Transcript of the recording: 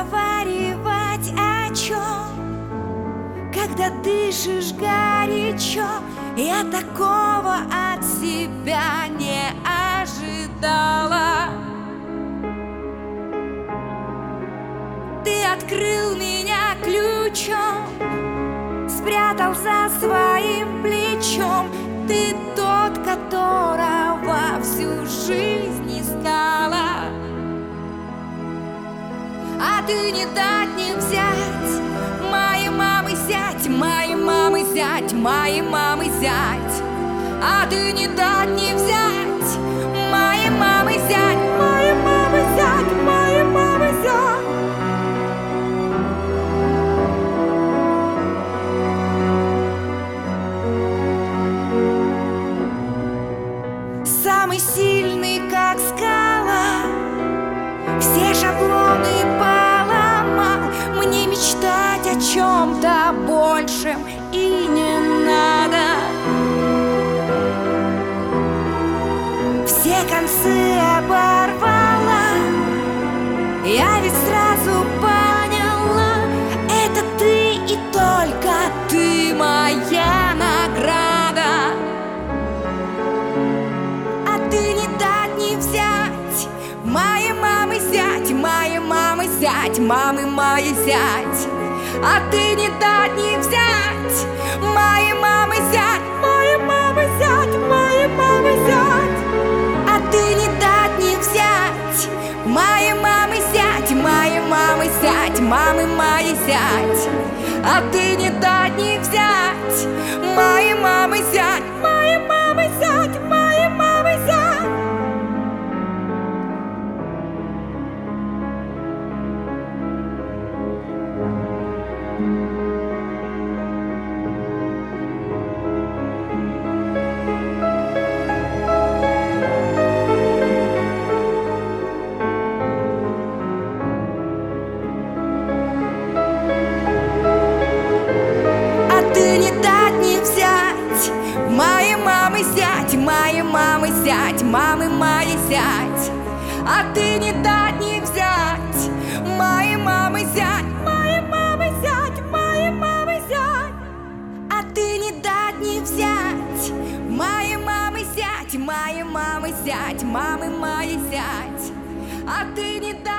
разговаривать о чем Когда дышишь горячо Я такого от себя не ожидала. Ты открыл меня ключом Спрятал за своим плечом. Ты тот, Ты не дать не взять. Моей мамы зять, моей мамы зять, моей мамы зять А ты не дать не взять. Моей мамы зять, моей мамы зять, моей мамы зять Самый сильный, как скала. Все шаблоны большем И не надо. Все концы оборвала. Я ведь сразу поняла Это ты и только ты моя награда. А ты не дать не взять Моей мамы зять, моей мамы зять, мамы моей зять А ты не дать не взять. Моей мамы зять, моей мамы зять, моей мамы зять. А ты не дать не взять. Моей мамы зять, моей мамы зять, мамы моей зять. А ты не дать не взять мамы моей зять А ты не дать не взять. Моей мамы зять, моей мамы зять, моей мамы зять. А ты не дать не взять. Моей мамы зять, моей мамы зять, мамы моей зять. А ты не дать